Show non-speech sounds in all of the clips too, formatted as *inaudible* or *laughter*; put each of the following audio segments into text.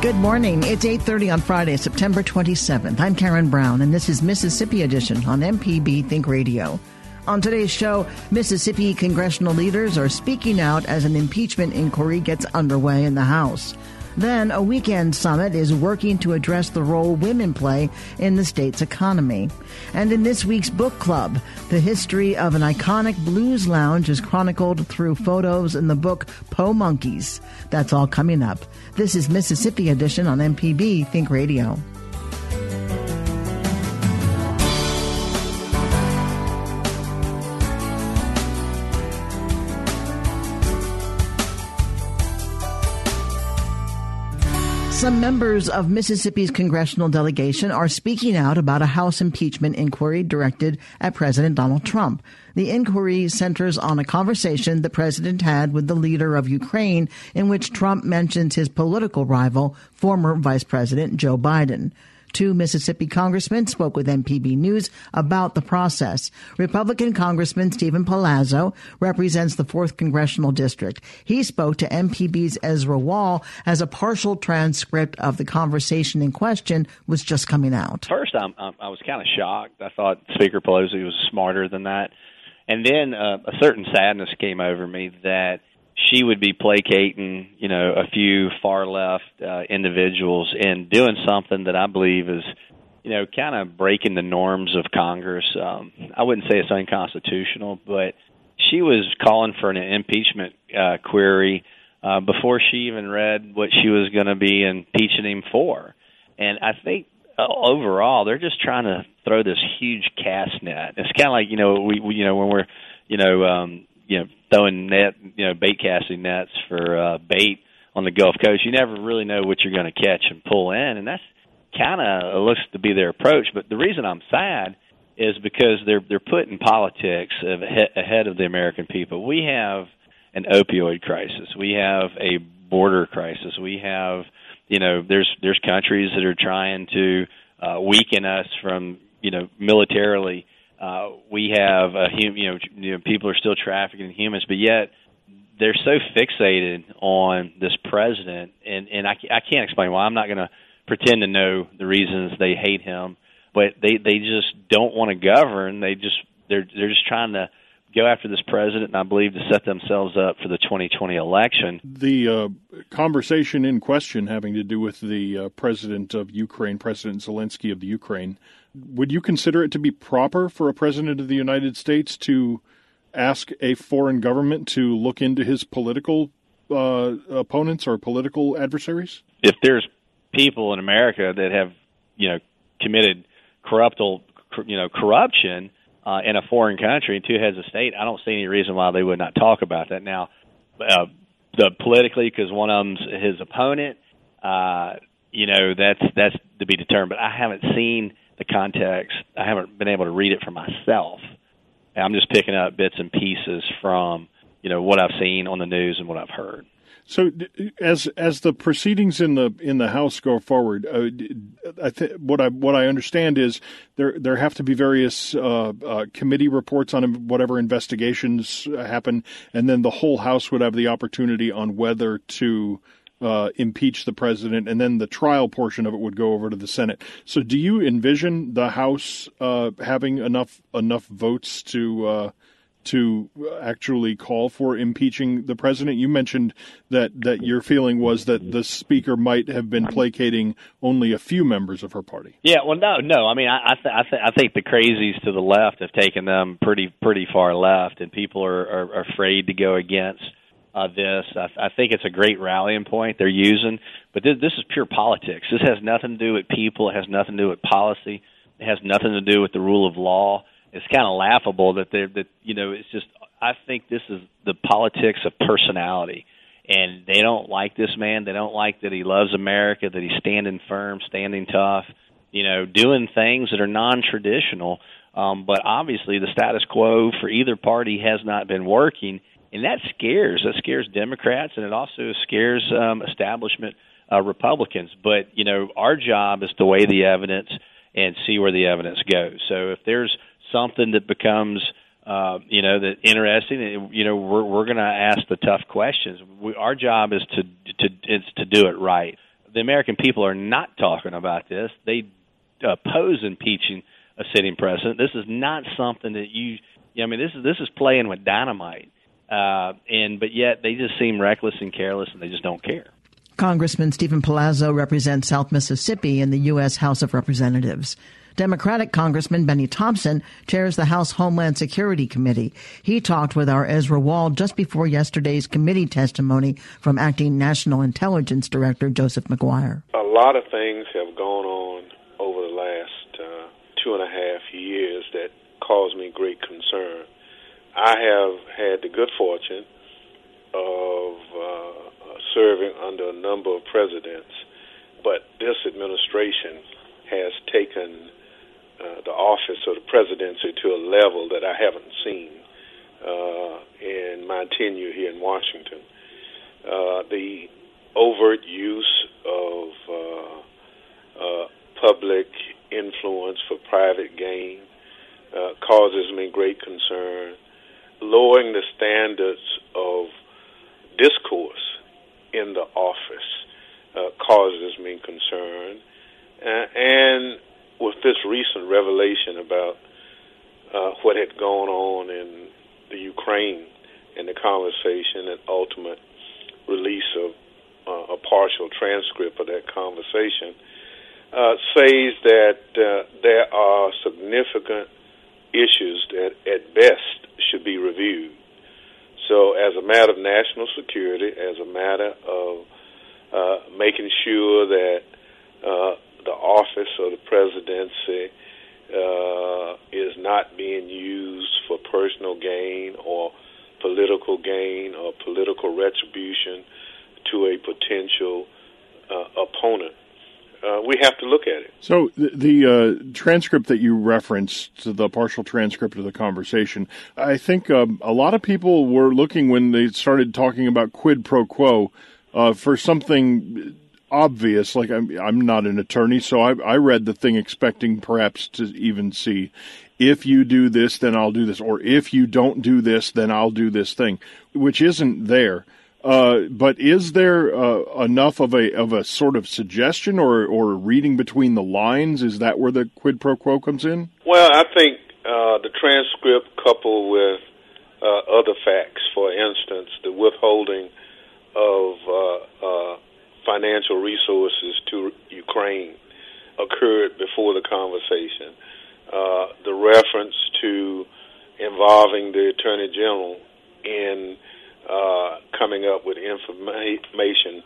Good morning. It's 8:30 on Friday, September 27th. I'm Karen Brown and this is Mississippi Edition on MPB Think Radio. On today's show, Mississippi congressional leaders are speaking out as an impeachment inquiry gets underway in the House. Then, a weekend summit is working to address the role women play in the state's economy. And in this week's book club, the history of an iconic blues lounge is chronicled through photos in the book Po Monkeys. That's all coming up. This is Mississippi Edition on MPB Think Radio. Some members of Mississippi's congressional delegation are speaking out about a House impeachment inquiry directed at President Donald Trump. The inquiry centers on a conversation the president had with the leader of Ukraine in which Trump mentions his political rival, former Vice President Joe Biden. Two Mississippi congressmen spoke with MPB News about the process. Republican Congressman Steven Palazzo represents the 4th Congressional District. He spoke to MPB's Ezra Wall as a partial transcript of the conversation in question was just coming out. First, I'm, i was kind of shocked. I thought Speaker Pelosi was smarter than that. And then uh, a certain sadness came over me that she would be placating, you know, a few far left uh, individuals and doing something that I believe is, you know, kind of breaking the norms of Congress. Um, I wouldn't say it's unconstitutional, but she was calling for an impeachment uh, query uh, before she even read what she was going to be impeaching him for. And I think uh, overall they're just trying to throw this huge cast net. It's kind of like you know we, we you know when we're you know um, you know throwing net you know bait casting nets for uh, bait on the Gulf Coast. You never really know what you're going to catch and pull in, and that's kind of looks to be their approach. But the reason I'm sad is because they're they're putting politics ahead of the American people. We have an opioid crisis. We have a border crisis. We have you know there's there's countries that are trying to uh, weaken us from you know militarily uh, we have a hum, you know, you know people are still trafficking humans, but yet they're so fixated on this president, and and I, I can't explain why. I'm not going to pretend to know the reasons they hate him, but they they just don't want to govern. They just they're they're just trying to go after this president, and I believe to set themselves up for the 2020 election. The uh, conversation in question having to do with the uh, president of Ukraine, President Zelensky of the Ukraine, would you consider it to be proper for a president of the United States to ask a foreign government to look into his political uh, opponents or political adversaries? If there's people in America that have, you know, committed corruptal, you know, corruption uh, in a foreign country, two heads of state, I don't see any reason why they would not talk about that. Now, uh, the politically, because one of them's his opponent, uh, you know, that's that's to be determined. But I haven't seen the context. I haven't been able to read it for myself. I'm just picking up bits and pieces from you know what I've seen on the news and what I've heard. So, as as the proceedings in the in the House go forward, uh, I th- what I what I understand is there there have to be various uh, uh, committee reports on whatever investigations happen, and then the whole House would have the opportunity on whether to uh, impeach the president, and then the trial portion of it would go over to the Senate. So, do you envision the House uh, having enough enough votes to uh, to actually call for impeaching the president? You mentioned that that your feeling was that the speaker might have been placating only a few members of her party. Yeah, well, no, no. I mean, I I, th- I, th- I think the crazies to the left have taken them pretty pretty far left, and people are, are, are afraid to go against uh, this. I, I think it's a great rallying point they're using, but this, this is pure politics. This has nothing to do with people. It has nothing to do with policy. It has nothing to do with the rule of law. It's kind of laughable that they're that you know. It's just I think this is the politics of personality, and they don't like this man. They don't like that he loves America, that he's standing firm, standing tough, you know, doing things that are non-traditional. Um, but obviously, the status quo for either party has not been working, and that scares that scares Democrats, and it also scares um, establishment uh, Republicans. But you know, our job is to weigh the evidence and see where the evidence goes. So if there's something that becomes uh, you know that interesting, you know, we're we're going to ask the tough questions. We, our job is to to is to do it right. The American people are not talking about this. They oppose impeaching a sitting president. This is not something that you. I mean, this is this is playing with dynamite uh, and but yet they just seem reckless and careless, and they just don't care. Congressman Steven Palazzo represents South Mississippi in the U.S. House of Representatives. Democratic Congressman Bennie Thompson chairs the House Homeland Security Committee. He talked with our Ezra Wall just before yesterday's committee testimony from Acting National Intelligence Director Joseph Maguire. A lot of things have gone on over the last uh, two and a half years that cause me great concern. I have had the good fortune of uh, serving under a number of presidents, but this administration has taken uh, the office of the presidency to a level that I haven't seen uh, in my tenure here in Washington. Uh, the overt use of uh, uh, public influence for private gain causes me great concern lowering the standards of discourse in the office uh, causes me concern. Uh, and with this recent revelation about uh, what had gone on in the Ukraine and the conversation and ultimate release of uh, a partial transcript of that conversation, uh, says that uh, there are significant issues that, at best, should be reviewed. So, as a matter of national security, as a matter of uh, making sure that uh, the office or the presidency uh, is not being used for personal gain or political gain or political retribution to a potential uh, opponent uh, we have to look at it. So the, the uh, transcript that you referenced, the partial transcript of the conversation, I think um, a lot of people were looking when they started talking about quid pro quo uh, for something obvious. Like I'm, I'm not an attorney, so I, I read the thing expecting perhaps to even see if you do this, then I'll do this, or if you don't do this, then I'll do this thing, which isn't there. Uh, but is there uh, enough of a of a sort of suggestion or or reading between the lines? Is that where the quid pro quo comes in? Well, I think uh, the transcript coupled with uh, other facts, for instance, the withholding of uh, financial resources to Ukraine occurred before the conversation. the reference to involving the attorney general in uh, coming up with information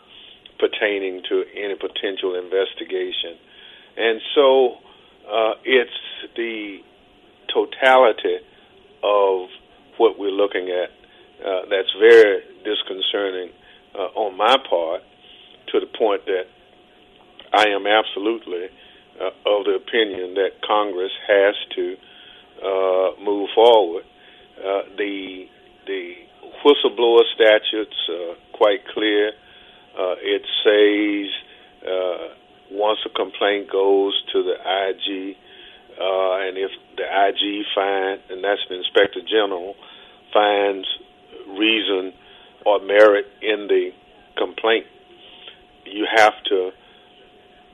pertaining to any potential investigation. And so uh, it's the totality of what we're looking at uh, that's very disconcerting uh, on my part to the point that I am absolutely uh, of the opinion that Congress has to move forward. the the whistleblower statute's uh, quite clear. Uh, it says uh, once a complaint goes to the IG, uh, and if the IG find, and that's the Inspector General, finds reason or merit in the complaint, you have to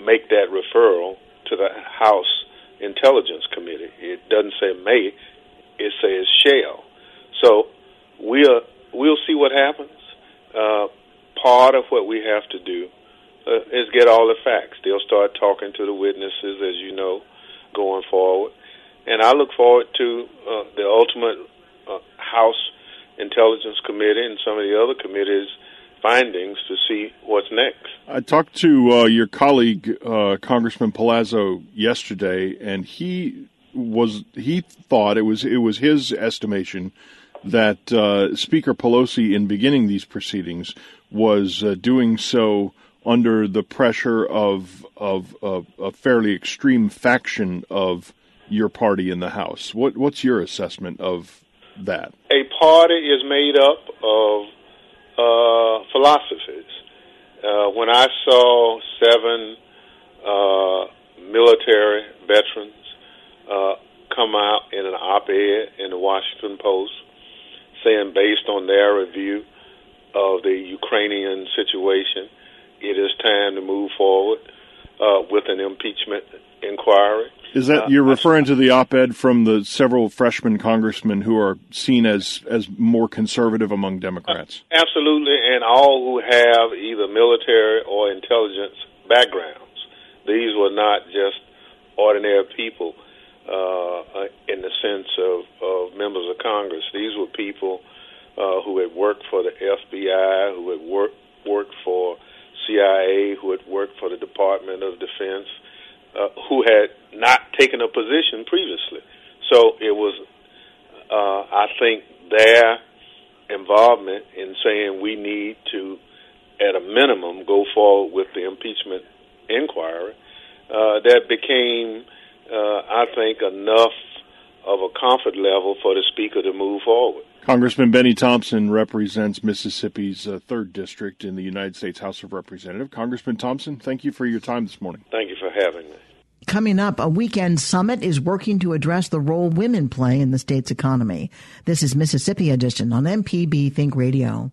make that referral to the House Intelligence Committee. It doesn't say may, it says shall. So we'll we'll see what happens. Uh, part of what we have to do uh, is get all the facts. They'll start talking to the witnesses, as you know, going forward. And I look forward to uh, the ultimate uh, House Intelligence Committee and some of the other committees findings to see what's next. I talked to uh, your colleague, uh, Congressman Palazzo, yesterday, and he was he thought it was it was his estimation that uh, Speaker Pelosi, in beginning these proceedings, was uh, doing so under the pressure of of, of a fairly extreme faction of your party in the House. What what's your assessment of that? A party is made up of uh, philosophies. Uh, when I saw seven uh, military veterans uh, come out in an op-ed in the Washington Post saying, based on their review of the Ukrainian situation, it is time to move forward uh, with an impeachment inquiry. Is that uh, you're referring to the op-ed from the several freshman congressmen who are seen as as more conservative among Democrats? Uh, absolutely, and all who have either military or intelligence backgrounds. These were not just ordinary people uh, in the sense of, of members of Congress. These were people uh, who had worked for the FBI, who had worked worked for CIA, who had worked for the Department of Defense uh, who had not taken a position previously. So it was, uh, I think, their involvement in saying we need to, at a minimum, go forward with the impeachment inquiry uh, that became, uh, I think, enough of a comfort level for the speaker to move forward. Congressman Bennie Thompson represents Mississippi's uh, third district in the United States House of Representatives. Congressman Thompson, thank you for your time this morning. Thank you for having me. Coming up, a weekend summit is working to address the role women play in the state's economy. This is Mississippi Edition on MPB Think Radio.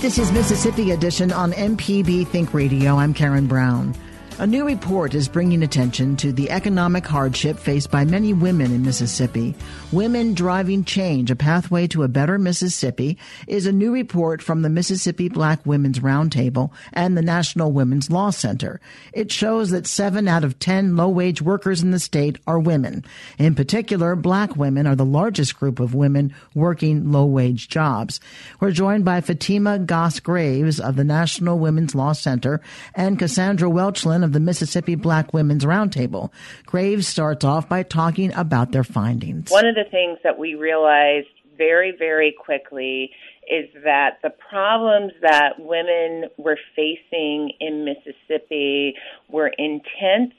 This is Mississippi Edition on MPB Think Radio. I'm Karen Brown. A new report is bringing attention to the economic hardship faced by many women in Mississippi. Women Driving Change, a pathway to a better Mississippi, is a new report from the Mississippi Black Women's Roundtable and the National Women's Law Center. It shows that seven out of ten low-wage workers in the state are women. In particular, black women are the largest group of women working low-wage jobs. We're joined by Fatima Goss Graves of the National Women's Law Center and Cassandra Welchlin of of the Mississippi Black Women's Roundtable. Graves starts off by talking about their findings. One of the things that we realized very, very quickly is that the problems that women were facing in Mississippi were intense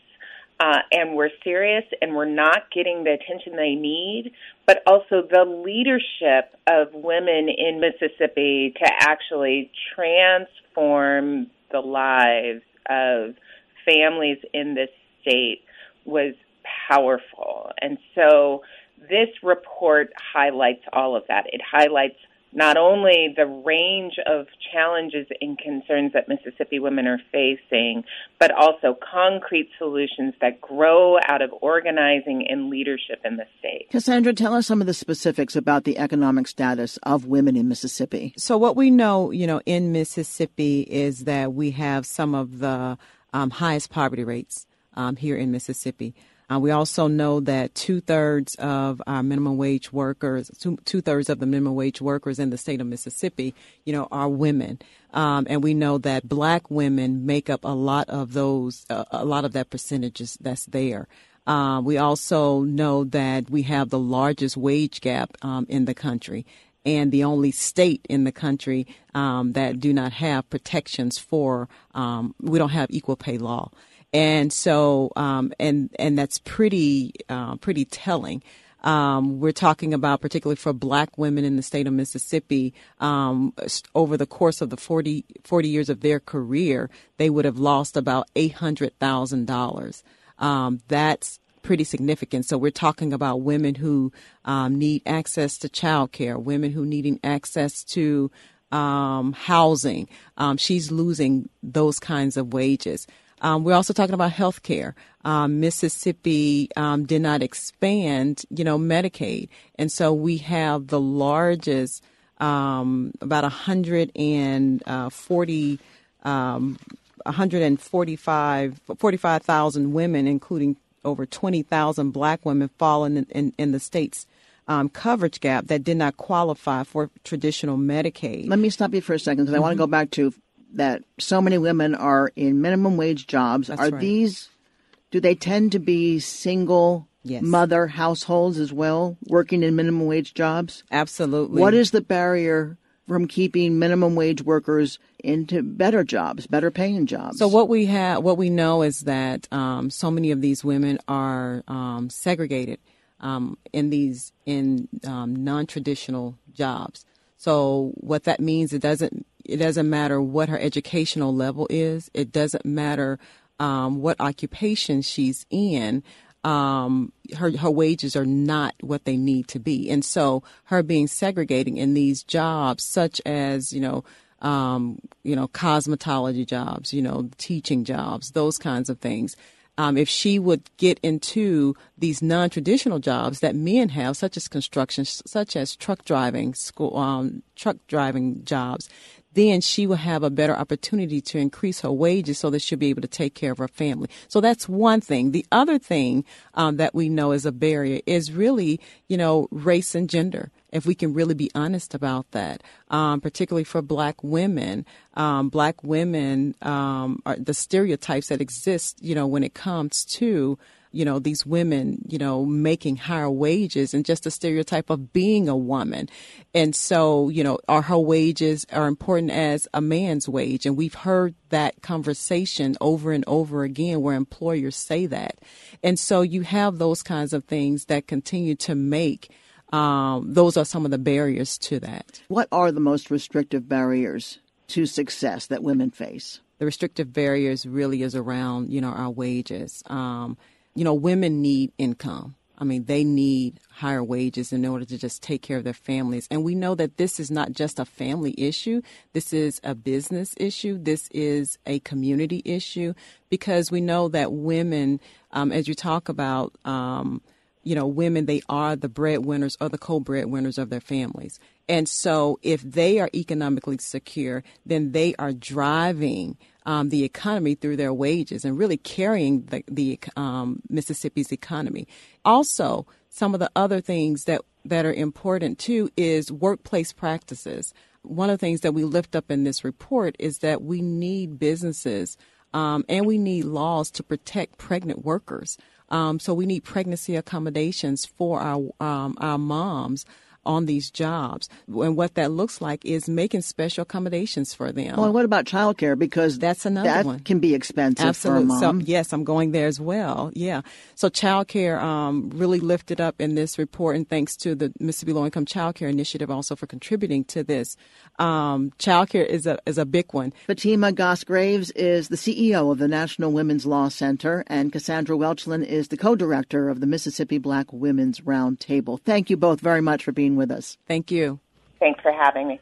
uh, and were serious and were not getting the attention they need, but also the leadership of women in Mississippi to actually transform the lives of families in this state was powerful. And so this report highlights all of that. It highlights not only the range of challenges and concerns that Mississippi women are facing, but also concrete solutions that grow out of organizing and leadership in the state. Cassandra, tell us some of the specifics about the economic status of women in Mississippi. So, what we know, you know, in Mississippi is that we have some of the um, highest poverty rates um, here in Mississippi. Uh, we also know that two thirds of our minimum wage workers, two thirds of the minimum wage workers in the state of Mississippi, you know, are women. Um, and we know that black women make up a lot of those, uh, a lot of that percentages that's there. Uh, we also know that we have the largest wage gap um, in the country and the only state in the country um, that do not have protections for um, we don't have equal pay law and so um, and and that's pretty uh, pretty telling Um, we're talking about particularly for black women in the state of Mississippi, um, over the course of the 40, 40, years of their career, they would have lost about $800,000. Um, that's pretty significant. So we're talking about women who um, need access to childcare, women who needing access to um, housing. Um, she's losing those kinds of wages. Um, we're also talking about health care. Um, Mississippi um, did not expand, you know, Medicaid. And so we have the largest, about 140, um, 145, 45,000 women, including over 20,000 black women, falling in, in, in the state's um, coverage gap that did not qualify for traditional Medicaid. Let me stop you for a second because mm-hmm. I want to go back to that so many women are in minimum wage jobs. That's are right. these, do they tend to be single yes. mother households as well, working in minimum wage jobs? Absolutely. What is the barrier from keeping minimum wage workers into better jobs, better paying jobs? So what we have, what we know is that um, so many of these women are um, segregated um, in these in um, non-traditional jobs. So what that means, it doesn't it doesn't matter what her educational level is. It doesn't matter um, what occupation she's in. Um, her her wages are not what they need to be, and so her being segregating in these jobs, such as you know, um, you know, cosmetology jobs, you know, teaching jobs, those kinds of things. Um, if she would get into these non-traditional jobs that men have, such as construction, such as truck driving, school, um, truck driving jobs, then she will have a better opportunity to increase her wages so that she'll be able to take care of her family. So that's one thing. The other thing um, that we know is a barrier is really, you know, race and gender. If we can really be honest about that, um, particularly for black women, um, black women um, are the stereotypes that exist, you know, when it comes to you know, these women, you know, making higher wages and just the stereotype of being a woman. And so, you know, are her wages are important as a man's wage. And we've heard that conversation over and over again where employers say that. And so you have those kinds of things that continue to make um, those are some of the barriers to that. What are the most restrictive barriers to success that women face? The restrictive barriers really is around, you know, our wages. Um, you know, women need income. I mean, they need higher wages in order to just take care of their families. And we know that this is not just a family issue. This is a business issue. This is a community issue because we know that women, um, as you talk about, um, you know, women, they are the breadwinners or the co-breadwinners of their families. And so if they are economically secure, then they are driving um, the economy through their wages and really carrying the, the um, Mississippi's economy. Also, some of the other things that, that are important too is workplace practices. One of the things that we lift up in this report is that we need businesses um, and we need laws to protect pregnant workers. Um, so we need pregnancy accommodations for our um, our moms on these jobs. And what that looks like is making special accommodations for them. Well, what about childcare? Because that's another that one. can be expensive Absolutely. for a mom. So, yes, I'm going there as well. Yeah. So childcare um, really lifted up in this report, and thanks to the Mississippi Low Income Child Care Initiative also for contributing to this. Um, childcare is a is a big one. Fatima Goss Graves is the CEO of the National Women's Law Center, and Cassandra Welchlin is the co-director of the Mississippi Black Women's Roundtable. Thank you both very much for being being with us. Thank you. Thanks for having me.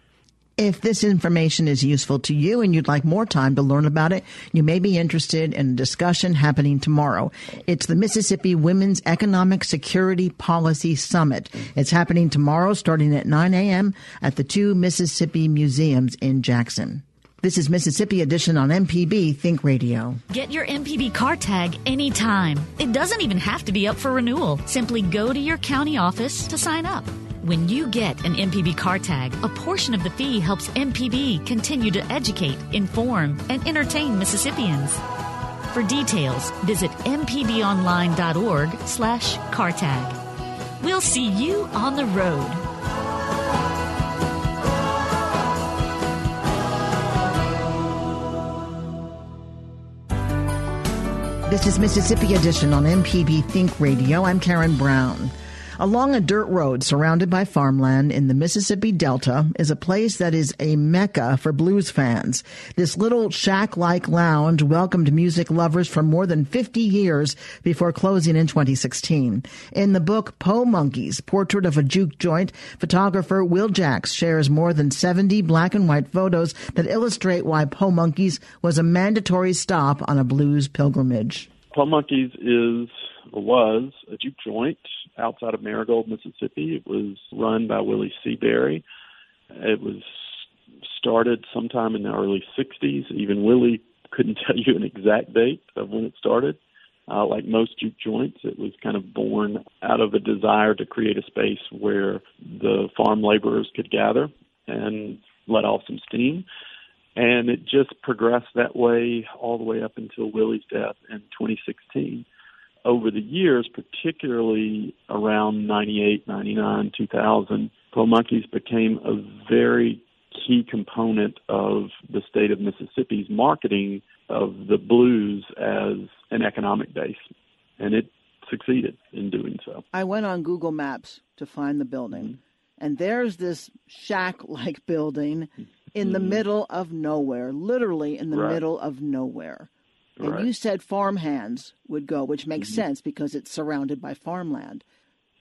If this information is useful to you and you'd like more time to learn about it, you may be interested in a discussion happening tomorrow. It's the Mississippi Women's Economic Security Policy Summit. It's happening tomorrow starting at 9 a.m. at the two Mississippi museums in Jackson. This is Mississippi Edition on MPB Think Radio. Get your MPB car tag anytime. It doesn't even have to be up for renewal. Simply go to your county office to sign up. When you get an MPB car tag, a portion of the fee helps MPB continue to educate, inform, and entertain Mississippians. For details, visit mpbonline.org slash car tag. We'll see you on the road. This is Mississippi Edition on MPB Think Radio. I'm Karen Brown. Along a dirt road surrounded by farmland in the Mississippi Delta is a place that is a mecca for blues fans. This little shack-like lounge welcomed music lovers for more than 50 years before closing in 2016. In the book Po Monkeys, Portrait of a Juke Joint, photographer Will Jacks shares more than 70 black and white photos that illustrate why Po Monkeys was a mandatory stop on a blues pilgrimage. Po Monkeys is was a juke joint outside of Merigold, Mississippi. It was run by Willie Seaberry. It was started sometime in the early 60s. Even Willie couldn't *laughs* tell you an exact date of when it started. Uh, like most juke joints, it was kind of born out of a desire to create a space where the farm laborers could gather and let off some steam. And it just progressed that way all the way up until Willie's death in 2016 over the years, particularly around 98, 99, 2000, Po Monkeys became a very key component of the state of Mississippi's marketing of the blues as an economic base. And it succeeded in doing so. I went on Google Maps to find the building, and there's this shack like building in the mm-hmm. middle of nowhere, literally in the right. middle of nowhere. And you said farmhands would go, which makes mm-hmm. sense because it's surrounded by farmland.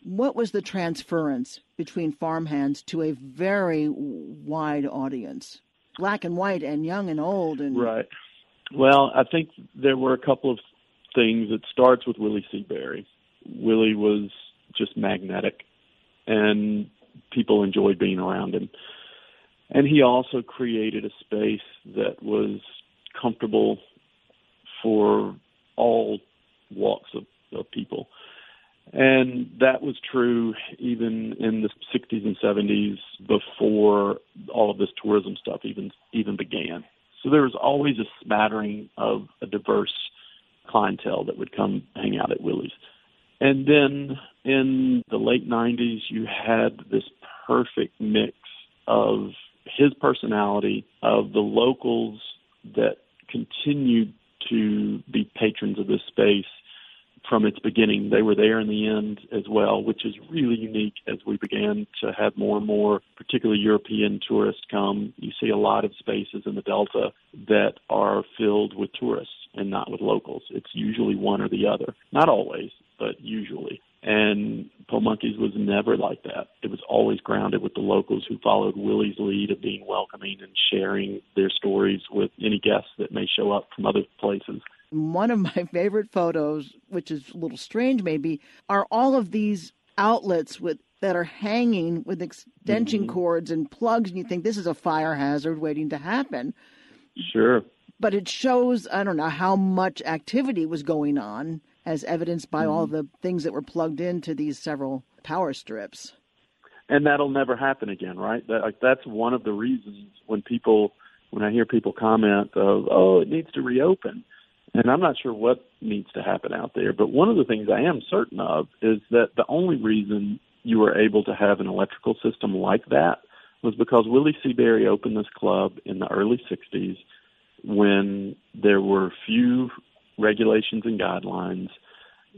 What was the transference between farmhands to a very wide audience, black and white, and young and old? And right. Well, I think there were a couple of things. It starts with Willie Seaberry. Willie was just magnetic, and people enjoyed being around him. And he also created a space that was comfortable for all walks of, of people. And that was true even in the 60s and 70s before all of this tourism stuff even even began. So there was always a smattering of a diverse clientele that would come hang out at Willie's. And then in the late 90s, you had this perfect mix of his personality, of the locals that continued to be patrons of this space from its beginning. They were there in the end as well, which is really unique as we began to have more and more, particularly European tourists come. You see a lot of spaces in the Delta that are filled with tourists and not with locals. It's usually one or the other. Not always, but usually. And Po Monkeys was never like that. It was always grounded with the locals who followed Willie's lead of being welcoming and sharing their stories with any guests that may show up from other places. One of *laughs* my favorite photos, which is a little strange maybe, are all of these outlets with that are hanging with extension mm-hmm. cords and plugs and you think this is a fire hazard waiting to happen. Sure. But it shows I don't know how much activity was going on as evidenced by mm-hmm. all the things that were plugged into these several power strips. And that'll never happen again, right? That, like that's one of the reasons when people, when I hear people comment of, "Oh, it needs to reopen," and I'm not sure what needs to happen out there, but one of the things I am certain of is that the only reason you were able to have an electrical system like that was because Willie Seaberry opened this club in the early '60s when there were few regulations and guidelines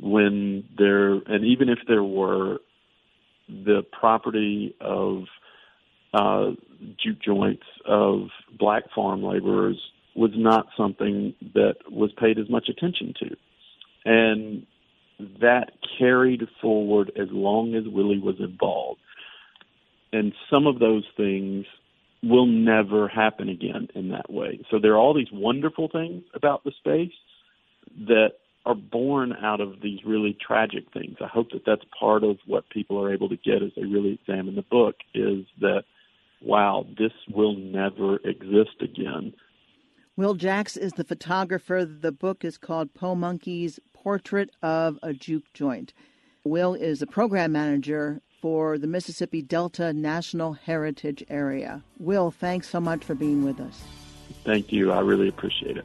when there, and even if there were, the property of uh, juke joints of black farm laborers was not something that was paid as much attention to. And that carried forward as long as Willie was involved. And some of those things will never happen again in that way. So there are all these wonderful things about the space, that are born out of these really tragic things. I hope that that's part of what people are able to get as they really examine the book is that, wow, this will never exist again. Will Jacks is the photographer. The book is called Po Monkeys Portrait of a Juke Joint. Will is a program manager for the Mississippi Delta National Heritage Area. Will, thanks so much for being with us. Thank you. I really appreciate it.